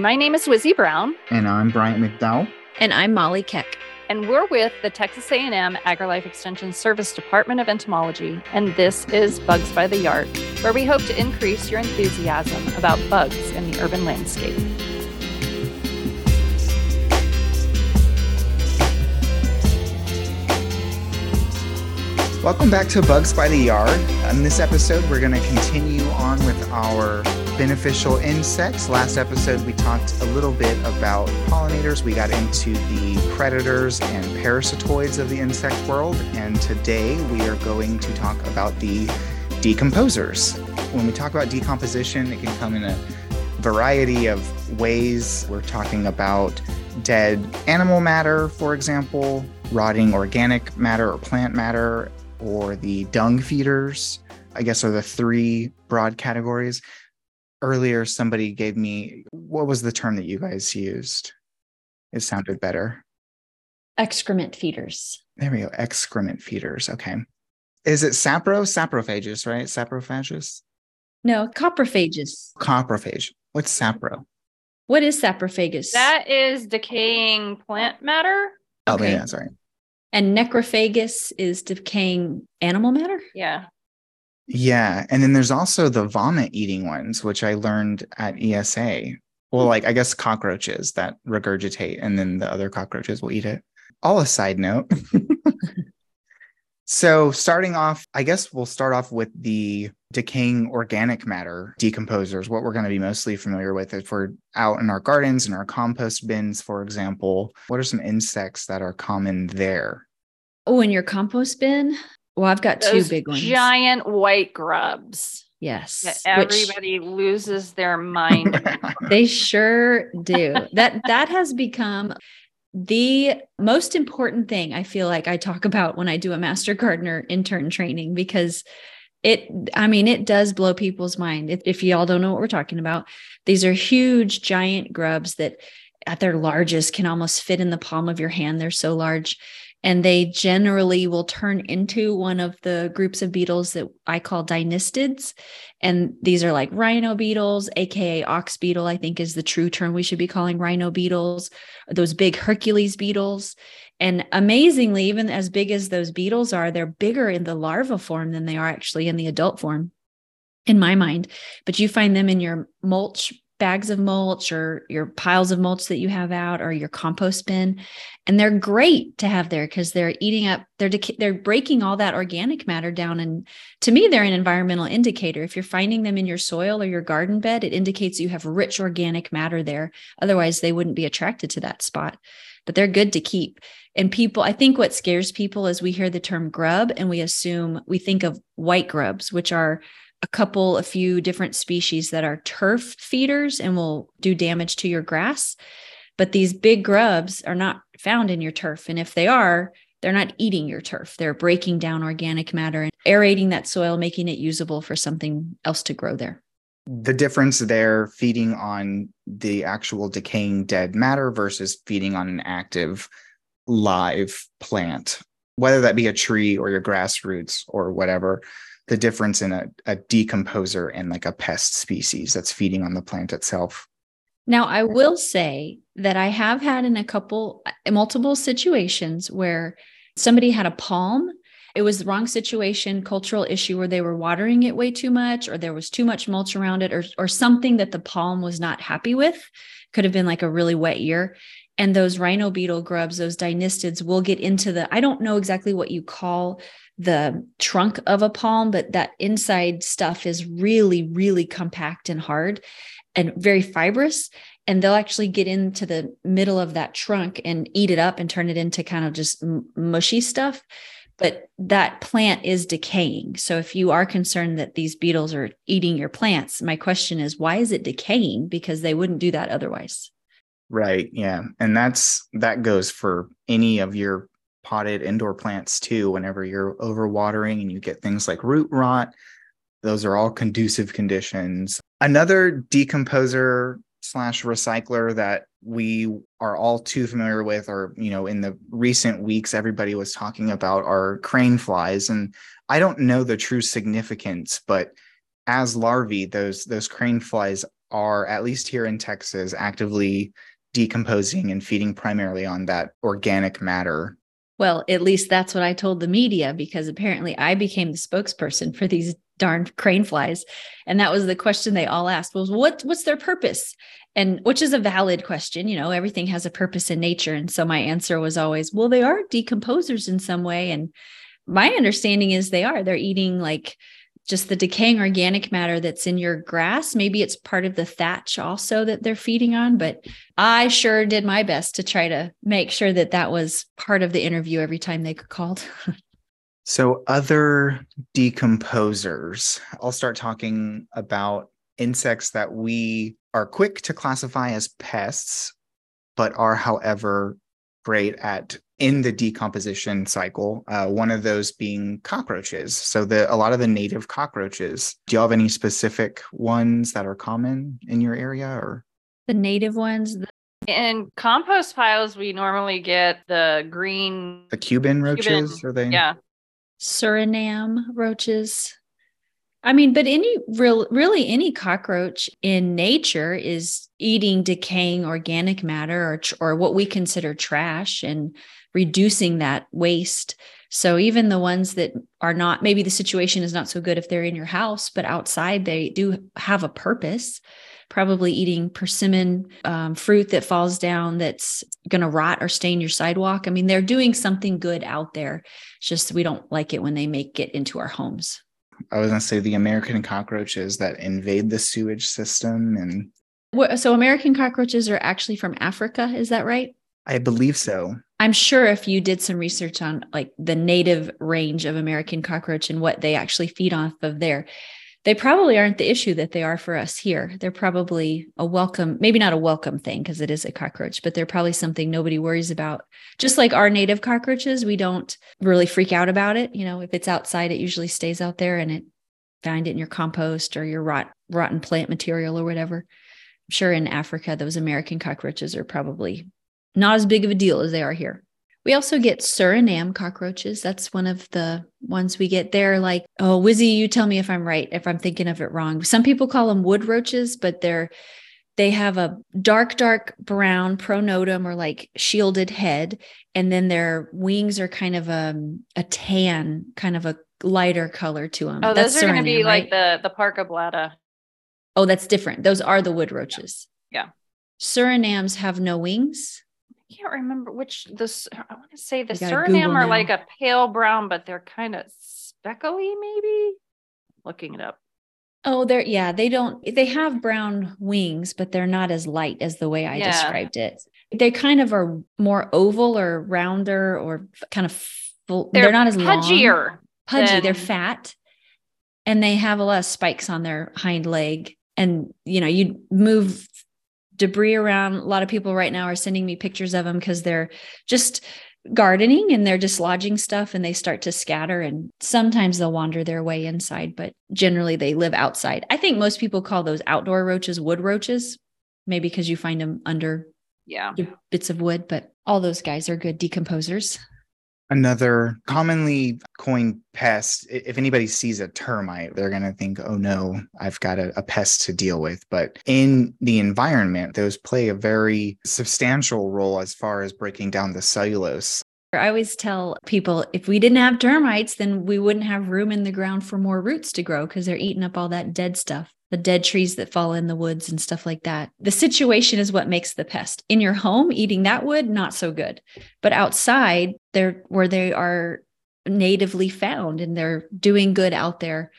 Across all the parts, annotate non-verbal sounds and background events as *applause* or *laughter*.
My name is Wizzie Brown. And I'm Bryant McDowell. And I'm Molly Keck. And we're with the Texas A&M AgriLife Extension Service Department of Entomology. And this is Bugs by the Yard, where we hope to increase your enthusiasm about bugs in the urban landscape. Welcome back to Bugs by the Yard. In this episode, we're going to continue on with our beneficial insects. Last episode, we talked a little bit about pollinators. We got into the predators and parasitoids of the insect world. And today, we are going to talk about the decomposers. When we talk about decomposition, it can come in a variety of ways. We're talking about dead animal matter, for example, rotting organic matter or plant matter, or the dung feeders, I guess are the three broad categories. Earlier, somebody gave me what was the term that you guys used? It sounded better. Excrement feeders. There we go. Excrement feeders. Okay. Is it sapro? Saprophagous, right? Saprophagous? No, coprophagous. Coprophage. What's sapro? What is saprophagous? That is decaying plant matter. Oh, okay. yeah, sorry. And necrophagous is decaying animal matter? Yeah. Yeah. And then there's also the vomit eating ones, which I learned at ESA. Well, like I guess cockroaches that regurgitate and then the other cockroaches will eat it. All a side note. *laughs* so, starting off, I guess we'll start off with the decaying organic matter decomposers, what we're going to be mostly familiar with if we're out in our gardens and our compost bins, for example. What are some insects that are common there? Oh, in your compost bin? Well, I've got Those two big ones. Giant white grubs. Yes. everybody which... loses their mind. *laughs* they sure do. That that has become the most important thing I feel like I talk about when I do a master gardener intern training because it i mean it does blow people's mind. If, if y'all don't know what we're talking about these are huge giant grubs that at their largest can almost fit in the palm of your hand. They're so large and they generally will turn into one of the groups of beetles that I call dynastids. And these are like rhino beetles, aka ox beetle, I think is the true term we should be calling rhino beetles, those big Hercules beetles. And amazingly, even as big as those beetles are, they're bigger in the larva form than they are actually in the adult form, in my mind. But you find them in your mulch bags of mulch or your piles of mulch that you have out or your compost bin. And they're great to have there because they're eating up they're they're breaking all that organic matter down. And to me they're an environmental indicator. If you're finding them in your soil or your garden bed it indicates you have rich organic matter there. Otherwise they wouldn't be attracted to that spot. But they're good to keep. And people i think what scares people is we hear the term grub and we assume we think of white grubs which are a couple a few different species that are turf feeders and will do damage to your grass. But these big grubs are not found in your turf. And if they are they're not eating your turf. They're breaking down organic matter and aerating that soil making it usable for something else to grow there. The difference there feeding on the actual decaying dead matter versus feeding on an active live plant, whether that be a tree or your grassroots or whatever, the difference in a, a decomposer and like a pest species that's feeding on the plant itself. Now, I will say that I have had in a couple, uh, multiple situations where somebody had a palm. It was the wrong situation, cultural issue where they were watering it way too much, or there was too much mulch around it, or, or something that the palm was not happy with. Could have been like a really wet year and those rhino beetle grubs, those dynastids, will get into the, I don't know exactly what you call the trunk of a palm, but that inside stuff is really, really compact and hard and very fibrous. And they'll actually get into the middle of that trunk and eat it up and turn it into kind of just mushy stuff. But that plant is decaying. So if you are concerned that these beetles are eating your plants, my question is why is it decaying? Because they wouldn't do that otherwise. Right. Yeah. And that's that goes for any of your potted indoor plants too. Whenever you're overwatering and you get things like root rot, those are all conducive conditions. Another decomposer slash recycler that we are all too familiar with, or you know, in the recent weeks, everybody was talking about are crane flies. And I don't know the true significance, but as larvae, those those crane flies are, at least here in Texas, actively decomposing and feeding primarily on that organic matter. Well, at least that's what I told the media because apparently I became the spokesperson for these darn crane flies. And that was the question they all asked was what what's their purpose? And which is a valid question, you know, everything has a purpose in nature. And so my answer was always, well, they are decomposers in some way. And my understanding is they are. They're eating like just the decaying organic matter that's in your grass. Maybe it's part of the thatch also that they're feeding on, but I sure did my best to try to make sure that that was part of the interview every time they called. *laughs* so, other decomposers, I'll start talking about insects that we are quick to classify as pests, but are, however, great at in the decomposition cycle. Uh, one of those being cockroaches. So the a lot of the native cockroaches. Do you have any specific ones that are common in your area or the native ones? In compost piles, we normally get the green, the Cuban roaches. Cuban, are they? Yeah, Suriname roaches. I mean, but any real, really any cockroach in nature is eating decaying organic matter or, or what we consider trash and reducing that waste. So even the ones that are not, maybe the situation is not so good if they're in your house, but outside they do have a purpose. Probably eating persimmon um, fruit that falls down that's going to rot or stain your sidewalk. I mean, they're doing something good out there. It's just we don't like it when they make it into our homes. I was going to say the American cockroaches that invade the sewage system and. So American cockroaches are actually from Africa, is that right? I believe so. I'm sure if you did some research on like the native range of American cockroach and what they actually feed off of there, they probably aren't the issue that they are for us here. They're probably a welcome, maybe not a welcome thing because it is a cockroach, but they're probably something nobody worries about. Just like our native cockroaches, we don't really freak out about it. You know, if it's outside, it usually stays out there and it find it in your compost or your rot, rotten plant material or whatever. Sure in Africa, those American cockroaches are probably not as big of a deal as they are here. We also get Suriname cockroaches. That's one of the ones we get there. Like, oh, Wizzie, you tell me if I'm right, if I'm thinking of it wrong. Some people call them wood roaches, but they're they have a dark, dark brown pronotum or like shielded head, and then their wings are kind of a, um, a tan, kind of a lighter color to them. Oh, that's those are going to be right? like the the Parcoblatta. Oh, that's different. Those are the wood roaches. Yeah. yeah. Surinams have no wings I can't remember which this I want to say the Suriname are like a pale brown, but they're kind of speckly, maybe. Looking it up. Oh, they're yeah, they don't they have brown wings, but they're not as light as the way I yeah. described it. They kind of are more oval or rounder or kind of full. They're, they're not as pudgier. Long. Pudgy, than... they're fat. And they have a lot of spikes on their hind leg. And you know, you move debris around. A lot of people right now are sending me pictures of them because they're just gardening and they're dislodging stuff and they start to scatter and sometimes they'll wander their way inside but generally they live outside. I think most people call those outdoor roaches wood roaches maybe because you find them under yeah. bits of wood but all those guys are good decomposers Another commonly coined pest, if anybody sees a termite, they're going to think, oh no, I've got a, a, pest to deal with. But in the environment, those play a very substantial role as far as breaking down the cellulose. I always tell people if we didn't have termites, then we wouldn't have room in the ground for more roots to grow because they're eating up all that dead stuff the dead trees that fall in the woods and stuff like that. The situation is what makes the pest. In your home, eating that wood, not so good. But outside, they're where they are natively found and they're doing good out there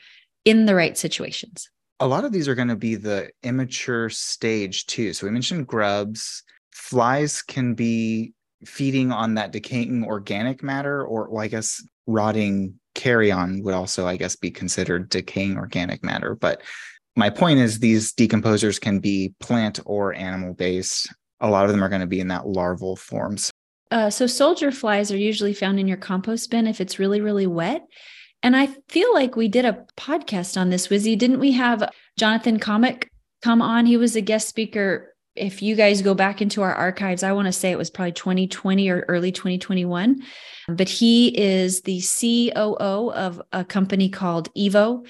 in the right situations. A lot of these are going to be the immature stage too. So we mentioned grubs. Flies can be feeding on that decaying organic matter, or well, I guess rotting carrion would also, I guess, be considered decaying organic matter. But my point is these decomposers can be plant or animal based. A lot of them are going to be in that larval forms. Uh, so soldier flies are usually found in your compost bin if it's really, really wet. And I feel like we did a podcast on this, Wizzie. Didn't we have Jonathan Cammack come on? He was a guest speaker. If you guys go back into our archives, I want to say it was probably 2020 or early 2021. But he is the COO of a company called Evo,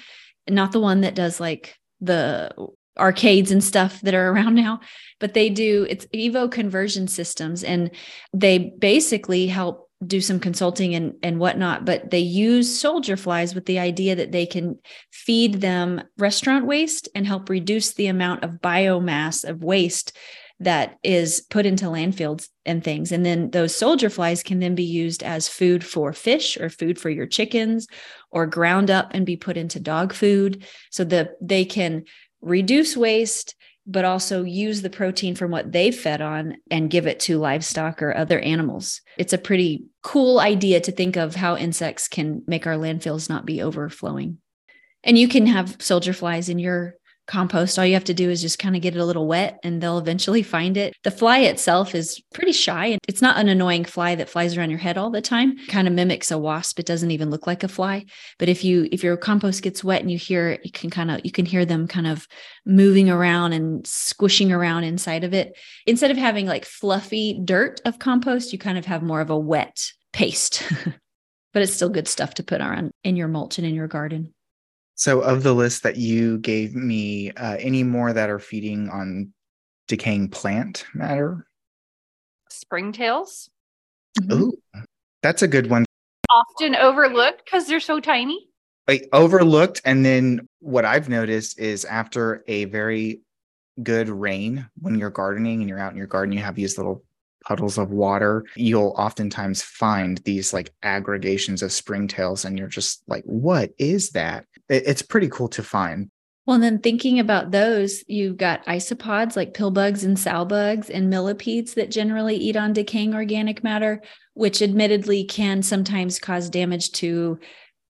not the one that does like the arcades and stuff that are *laughs* around now, but they do it's Evo conversion systems and they basically help do some consulting and, and whatnot, but they use soldier flies with the idea that they can feed them restaurant waste and help reduce the amount of biomass of waste that is put into landfills and things. And then those soldier flies can then be used as food for fish or food for your chickens or ground up and be put into dog food so that they can reduce waste but also use the protein from what they've fed on and give it to livestock or other animals. It's a pretty cool idea to think of how insects can make our landfills not be overflowing. And you can have soldier flies in your compost, all you have to do is just kind of get it a little wet and they'll eventually *laughs* find it. The fly itself is pretty shy and it's not an annoying fly that flies around your head all the time. kind of mimics a wasp. It doesn't even look like a fly. But if you if your compost gets wet and you hear you can kind of you can hear them kind of moving around and squishing around inside of it. Instead of having like fluffy dirt of compost, you kind of have more of a wet paste. *laughs* but it's still good stuff to put on in your mulch and in your garden. So, of the list that you gave me, uh, any more that are feeding on decaying plant matter? Springtails. Mm-hmm. Ooh, that's a good one. Often overlooked because they're so tiny. Like, overlooked. And then what I've noticed is after a very good rain, when you're gardening and you're out in your garden, you have these little puddles of water, you'll oftentimes find these like aggregations of springtails, and you're just like, what is that? It's pretty cool to find. Well, and then thinking about those, you've got isopods like pill bugs and sow bugs and millipedes that generally eat on decaying organic matter, which admittedly can sometimes cause damage to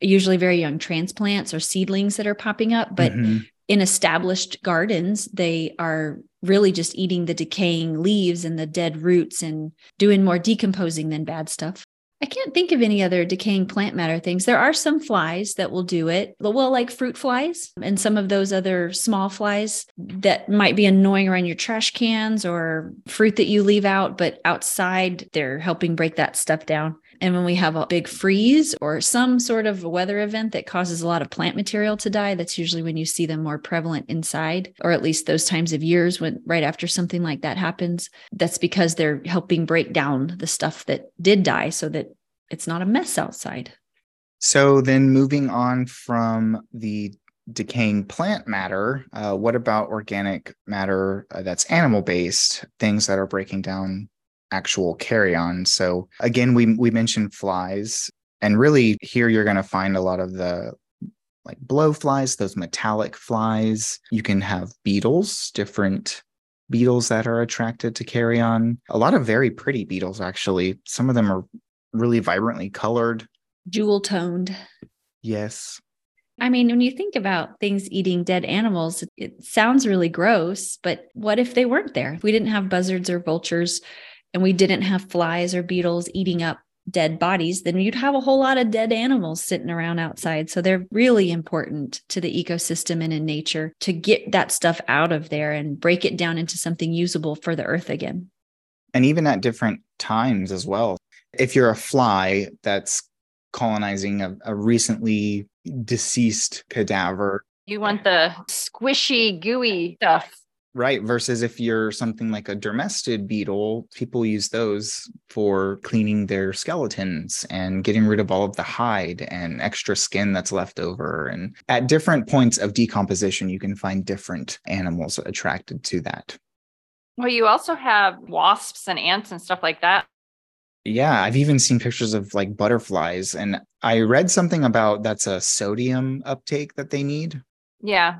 usually very young transplants or seedlings that are popping up. But mm-hmm. in established gardens, they are really just eating the decaying leaves and the dead roots and doing more decomposing than bad stuff. I can't think of any other decaying plant matter things. There are some flies that will do it. Well, like fruit flies and some of those other small flies that might be annoying around your trash cans or fruit that you leave out, but outside they're helping break that stuff down. And when we have a big freeze or some sort of weather event that causes a lot of plant material to die, that's usually when you see them more prevalent inside, or at least those times of years when right after something like that happens. That's because they're helping break down the stuff that did die so that it's not a mess outside. So then moving on from the decaying plant matter, uh, what about organic matter uh, that's animal based, things that are breaking down actual carrion. So again, we we mentioned flies, and really here you're going to find a lot of the like blowflies, those metallic flies. You can have beetles, different beetles that are attracted to carrion. A lot of very pretty beetles, actually. Some of them are really vibrantly colored, jewel toned. Yes. I mean, when you think about things eating dead animals, it sounds really gross, but what if they weren't there? If we didn't have buzzards or vultures and we didn't have flies or beetles eating up dead bodies, then you'd have a whole lot of dead animals sitting around outside. So they're really important to the ecosystem and in nature to get that stuff out of there and break it down into something usable for the earth again. And even at different times as well. If you're a fly that's colonizing a, a recently deceased cadaver, you want the squishy, gooey stuff Right. Versus if you're something like a dermestid beetle, people use those for cleaning their skeletons and getting rid of all of the hide and extra skin that's left over. And at different points of decomposition, you can find different animals attracted to that. Well, you also have wasps and ants and stuff like that. Yeah, I've even seen pictures of like butterflies. And I read something about that's a sodium uptake that they need. Yeah.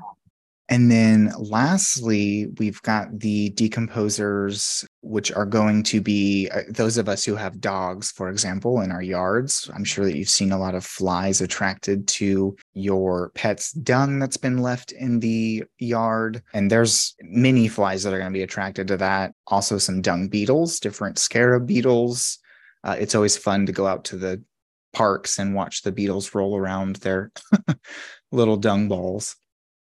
And then lastly, we've got the decomposers, which are going to be uh, those of us who have dogs, for example, in our yards. I'm sure that you've seen a lot of flies attracted to your pet's dung that's been left in the yard. And there's many flies that are going to be attracted to that. Also, some dung beetles, different scarab beetles. Uh, it's always fun to go out to the parks and watch the beetles roll around their *laughs* little dung balls.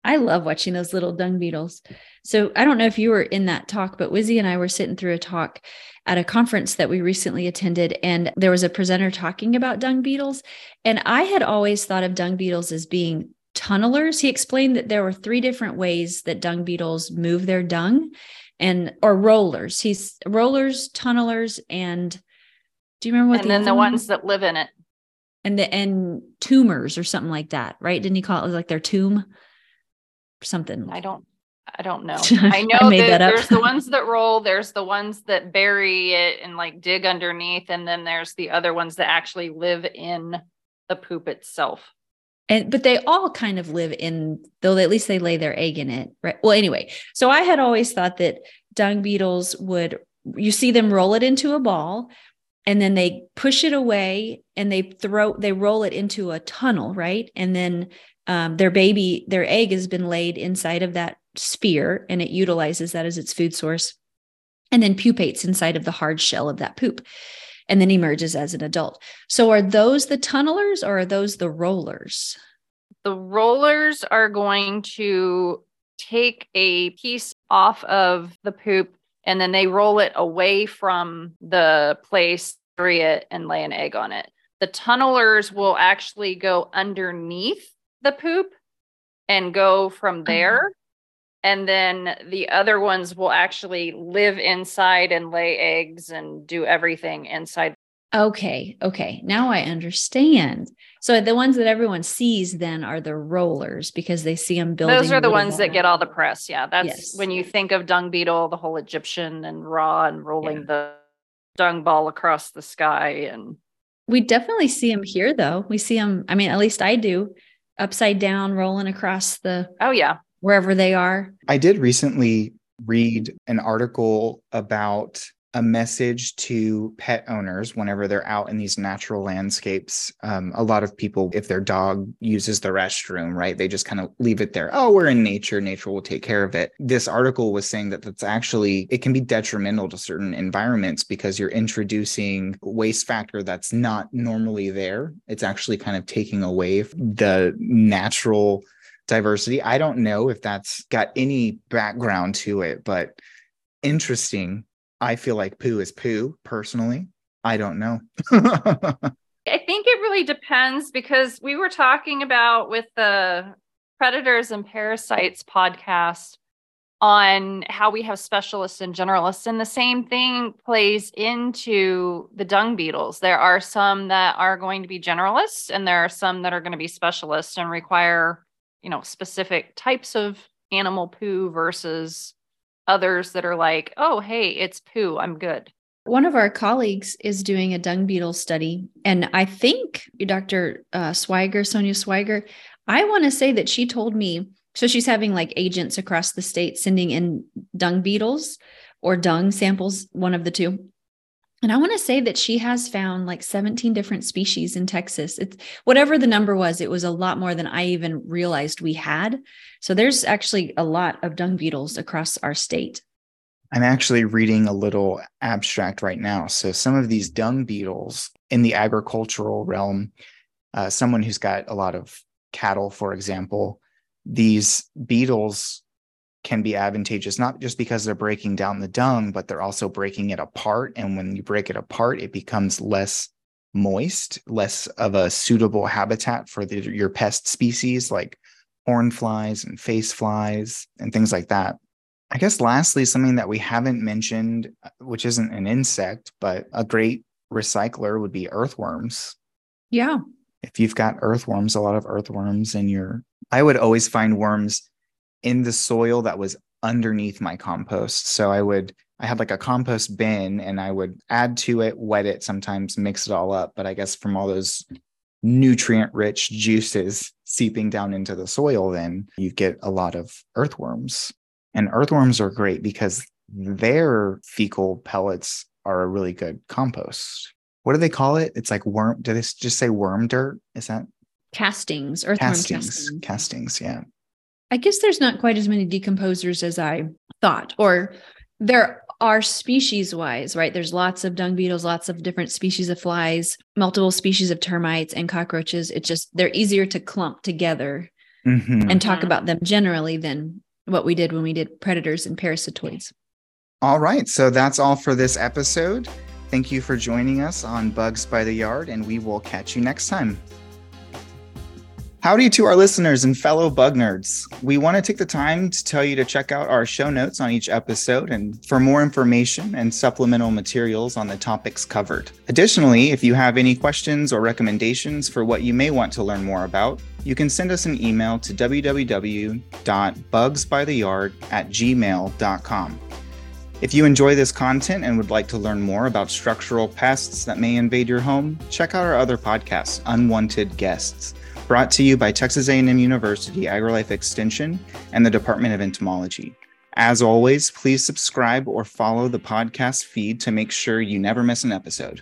I love watching those little dung beetles. So I don't know if you were in that talk, but Wizzie and I were sitting through a talk at a conference that we recently attended, and there was a presenter talking about dung beetles. And I had always thought of dung beetles as being tunnelers. He explained that there were three different ways that dung beetles move their dung and or rollers. He's rollers, tunnelers, and do you remember what and the then the ones that live in it. and the and tumors or something like that, right? Didn't he call it like their tomb? Something. I don't I don't know. *laughs* I I know made that, that there's the ones *laughs* that roll, there's the ones that bury it and like dig underneath, and then there's the other ones that actually live in the poop itself. and but they all kind of live in though at least they lay their egg in it right well anyway so i had always thought that dung beetles would you see them roll it into a ball and then they push it away and they throw they roll it into a tunnel right and then um, their baby their egg has been laid inside of that sphere and it utilizes that as its food source and then pupates inside of the hard shell of that poop and then emerges as an adult so are those the tunnelers or are those the rollers The rollers are going to take a piece off of the poop and then they roll it away from the place, and lay an egg on it. The tunnelers will actually go underneath the poop and go from uh-huh. there. And then the other ones will actually live inside and lay eggs and do everything inside. Okay, okay. Now I understand. So the ones that everyone sees then are the rollers because they see them building. Those are the ones that get all the press. Yeah. That's Yes. when you think of dung beetle, the whole Egyptian and Ra and rolling the dung ball across the sky. And We definitely see them here though. We see them. I mean, at least I do, upside down, rolling across the oh, yeah. wherever they are. I did recently read an article about a message to pet owners whenever they're out in these natural landscapes. Um, a lot of people, if their dog uses the restroom, right, they just kind of leave it there. Oh, we're in nature. Nature will take care of it. This article was saying that that's actually, it can be detrimental to certain environments because you're introducing waste factor that's not normally there. It's actually kind of taking away the natural diversity. I don't know if that's got any background to it, but interesting. I feel like poo is poo personally. I don't know. *laughs* I think it really depends because we were talking about with the Predators and Parasites podcast on how we have specialists and generalists, and the same thing plays into the dung beetles. There are some that are going to be generalists, and there are some that are going to be specialists and require, you know, specific types of animal poo versus others that are like, oh, hey, it's poo, I'm good. One of our colleagues is doing a dung beetle study, and I think Dr. Uh, Swiger, Sonja Swiger, I want to say that she told me so she's having like agents across the state sending in dung beetles or dung samples, one of the two. And I want to say that she has found like 17 different species in Texas. It's whatever the number was, it was a lot more than I even realized we had. So there's actually a lot of dung beetles across our state. I'm actually reading a little abstract right now. So, some of these dung beetles in the agricultural realm, uh, someone who's got a lot of cattle, for example, these beetles can be advantageous not just because they're breaking down the dung, but they're also breaking it apart. And when you break it apart, it becomes less moist, less of a suitable habitat for the, your pest species like horn flies and face flies and things like that. I guess lastly, something that we haven't mentioned, uh, which isn't an insect, but a great recycler would be earthworms. Yeah. If you've got earthworms, a lot of earthworms in your, I would always find worms in the soil that was underneath my compost. So I would, I had like a compost bin and I would add to it, wet it, sometimes mix it all up. But I guess from all those nutrient rich juices seeping down into the soil, then you get a lot of earthworms. And earthworms are great because their fecal pellets are a really good compost. What do they call it? It's like worm. Do they just say worm dirt? Is that Castings, earthworm castings? castings. Castings, yeah. I guess there's not quite as many decomposers as I thought, or there are species wise, right? There's lots of dung beetles, lots of different species of flies, multiple species of termites and cockroaches. It's just they're easier to clump together Mhm. and talk Mhm. about them generally than what we did when we did predators and parasitoids. All right. So that's all for this episode. Thank you for joining us on Bugs by the Yard, and we will catch you next time. Howdy to our listeners and fellow bug nerds. We want to take the time to tell you to check out our show notes on each episode and for more information and supplemental materials on the topics covered. Additionally, if you have any questions or recommendations for what you may want to learn more about, you can send us an email to www.bugsbytheyard at gmail.com. If you enjoy this content and would like to learn more about structural pests that may invade your home, check out our other podcast, Unwanted Guests brought to you by Texas A&M University AgriLife Extension and the Department of Entomology. As always, please subscribe or follow the podcast feed to make sure you never miss an episode.